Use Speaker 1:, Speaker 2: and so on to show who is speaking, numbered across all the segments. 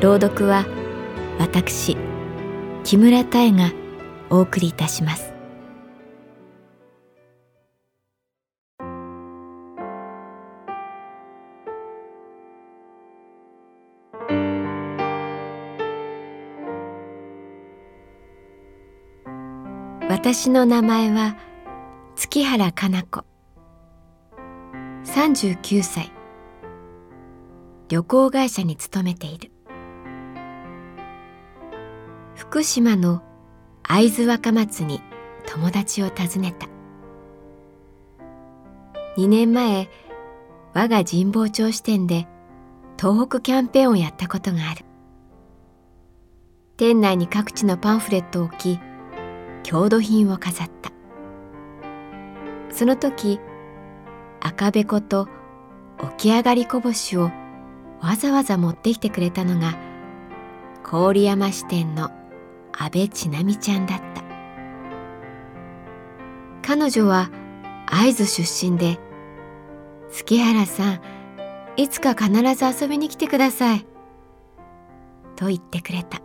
Speaker 1: 朗読は私木村多江がお送りいたします。私の名前は月原かな子。39歳。旅行会社に勤めている。福島の会津若松に友達を訪ねた。2年前我が神保町支店で東北キャンペーンをやったことがある。店内に各地のパンフレットを置き郷土品を飾った。その時赤べこと起き上がりこぼしをわざわざ持ってきてくれたのが郡山支店の安倍千奈美ちゃんだった。彼女は会津出身で「月原さんいつか必ず遊びに来てください」と言ってくれた。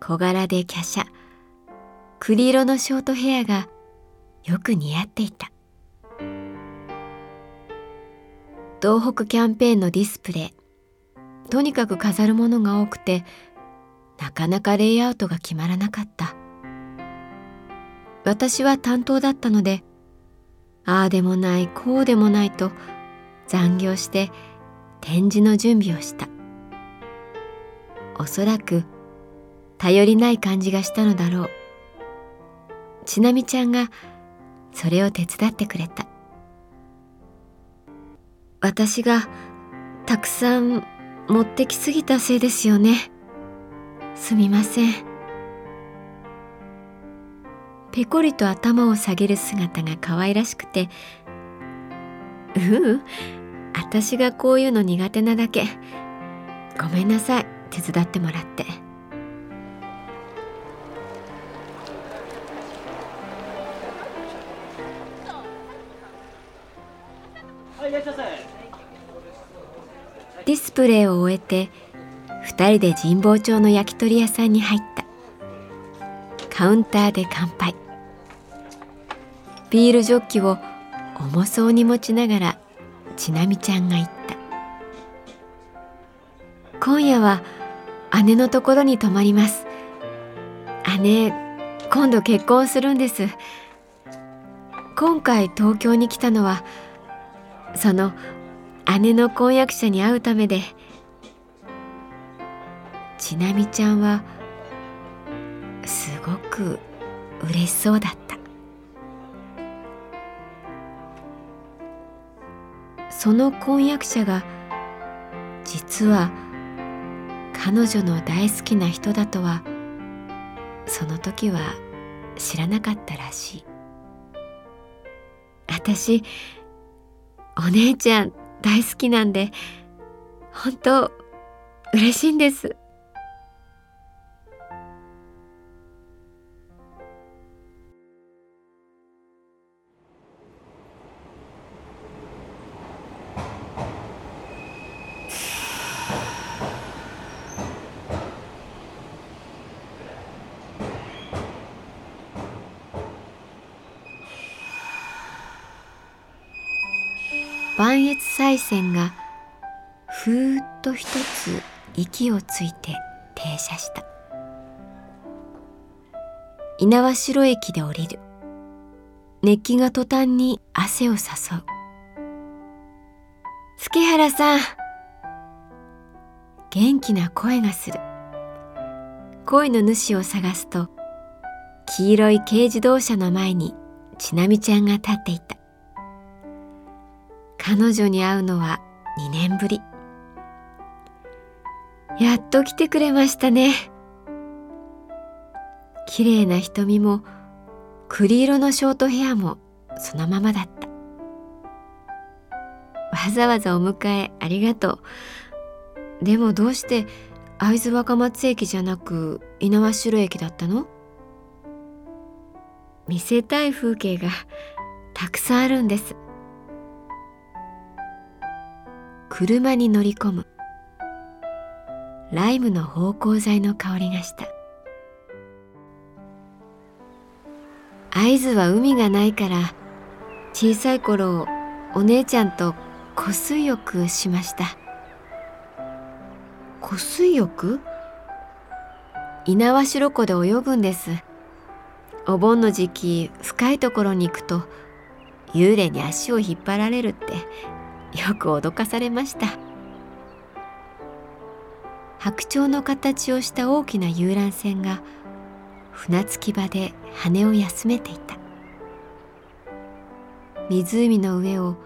Speaker 1: 小柄で華奢栗色のショートヘアがよく似合っていた。東北キャンペーンのディスプレイとにかく飾るものが多くてなかなかレイアウトが決まらなかった。私は担当だったのでああでもないこうでもないと残業して展示の準備をした。おそらく頼りない感じがしたのだろう。ちなみちゃんがそれを手伝ってくれた。私がたくさん持ってきすぎたせいですよね。すみません。ペコリと頭を下げる姿が可愛らしくて。ううん私がこういうの苦手なだけ。ごめんなさい。手伝ってもらって。ディスプレイを終えて2人で神保町の焼き鳥屋さんに入った。カウンターで乾杯。ビールジョッキを重そうに持ちながらちなみちゃんが言った「今夜は姉のところに泊まります。姉今度結婚するんです。今回東京に来たのはその姉の婚約者に会うためでちなみちゃんはすごく嬉しそうだったその婚約者が実は彼女の大好きな人だとはその時は知らなかったらしい私お姉ちゃん大好きなんで本当嬉しいんです。磐越西線がふーっと一つ息をついて停車した。猪苗代駅で降りる。熱気が途端に汗を誘う。月原さん。元気な声がする。声の主を探すと黄色い軽自動車の前にちなみちゃんが立っていた。彼女に会うのは2年ぶり。やっと来てくれましたね。綺麗な瞳も栗色のショートヘアもそのままだった。わざわざお迎えありがとう。でもどうして会津若松駅じゃなく猪苗代駅だったの？見せたい風景がたくさんあるんです。車に乗り込む。ライムの芳香剤の香りがした。会津は海がないから小さい頃お姉ちゃんと湖水浴しました。湖水浴？猪苗代湖で泳ぐんです。お盆の時期深いところに行くと幽霊に足を引っ張られるって。よく脅かされました。白鳥の形をした大きな遊覧船が船着き場で羽を休めていた。湖の上を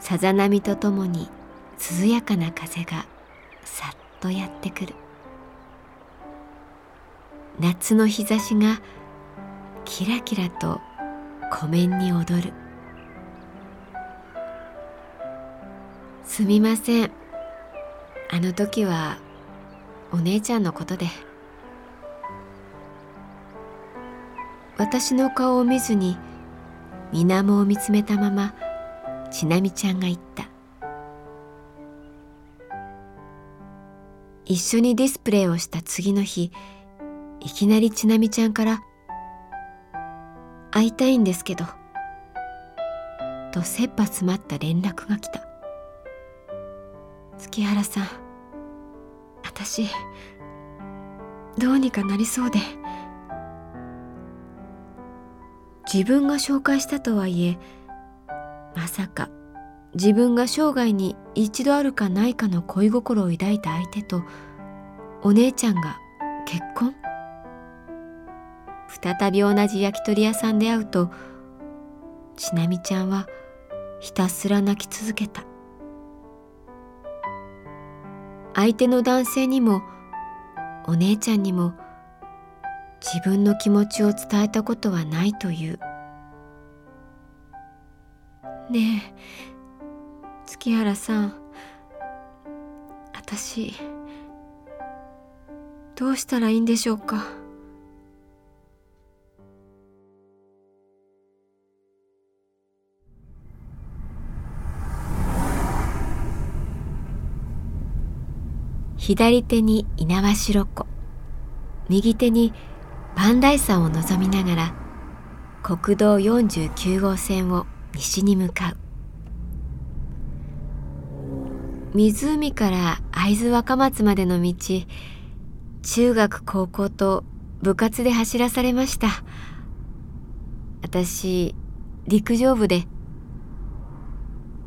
Speaker 1: さざ波とともに涼やかな風がさっとやってくる。夏の日差しがキラキラと湖面に踊る。すみません。あの時はお姉ちゃんのことで。私の顔を見ずに水面を見つめたままちなみちゃんが言った。一緒にディスプレイをした次の日いきなりちなみちゃんから会いたいんですけど」と切羽詰まった連絡が来た。月原さん。私どうにかなりそうで。自分が紹介したとはいえまさか自分が生涯に一度あるかないかの恋心を抱いた相手とお姉ちゃんが結婚？再び同じ焼き鳥屋さんで会うとちなみちゃんはひたすら泣き続けた。相手の男性にもお姉ちゃんにも自分の気持ちを伝えたことはないという。ねえ月原さん私どうしたらいいんでしょうか？左手に猪苗代湖。右手に磐梯山を望みながら国道49号線を西に向かう。湖から会津若松までの道中学高校と部活で走らされました。私陸上部で。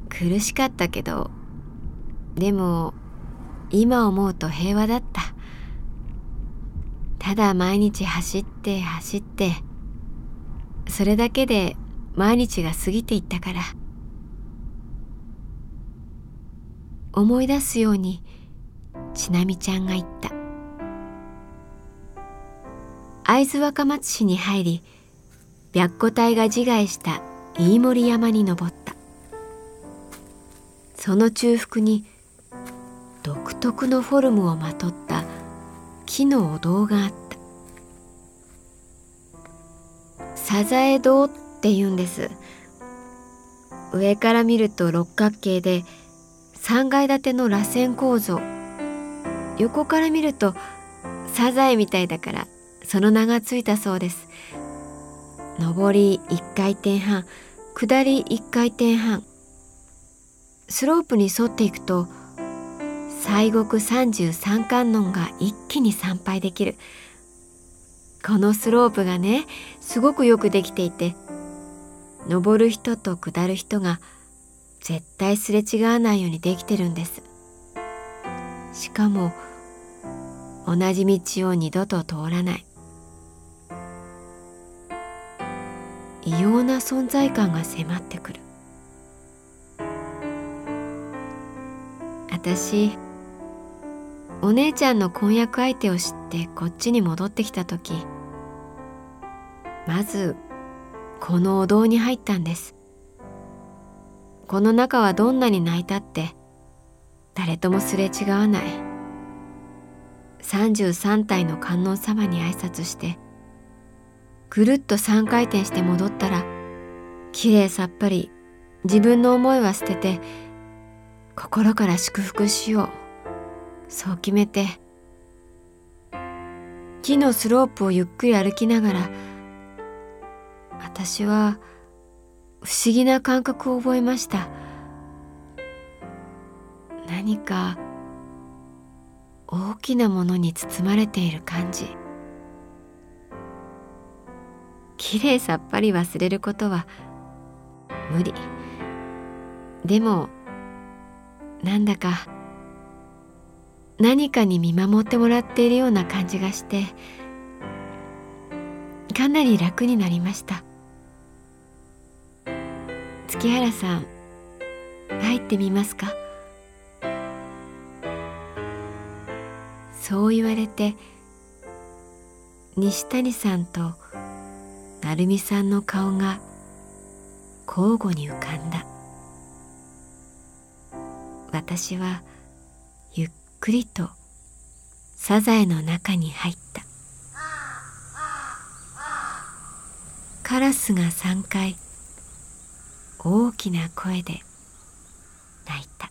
Speaker 1: 苦しかったけどでも今思うと平和だった。ただ毎日走って走ってそれだけで毎日が過ぎていったから。思い出すようにちなみちゃんが言った。会津若松市に入り白虎隊が自害した飯森山に登った。その中腹に独特のフォルムをまとった木のお堂があった。サザエ堂って言うんです。上から見ると六角形で3階建ての螺旋構造。横から見るとサザエみたいだからその名がついたそうです。上り1回転半下り1回転半。スロープに沿っていくと西国三十三観音が一気に参拝できる。このスロープがねすごくよくできていて登る人と下る人が絶対すれ違わないようにできてるんです。しかも同じ道を二度と通らない。異様な存在感が迫ってくる。私お姉ちゃんの婚約相手を知ってこっちに戻ってきた時まずこのお堂に入ったんです。この中はどんなに泣いたって誰ともすれ違わない。33体の観音様に挨拶してぐるっと3回転して戻ったらきれいさっぱり自分の思いは捨てて心から祝福しよう。そう決めて。木のスロープをゆっくり歩きながら私は不思議な感覚を覚えました。何か大きなものに包まれている感じ。きれいさっぱり忘れることは無理。でもなんだか何かに見守ってもらっているような感じがしてかなり楽になりました。月原さん入ってみますか？そう言われて西谷さんと成美さんの顔が交互に浮かんだ。私はくりとサザエの中に入った。カラスが3回大きな声で泣いた。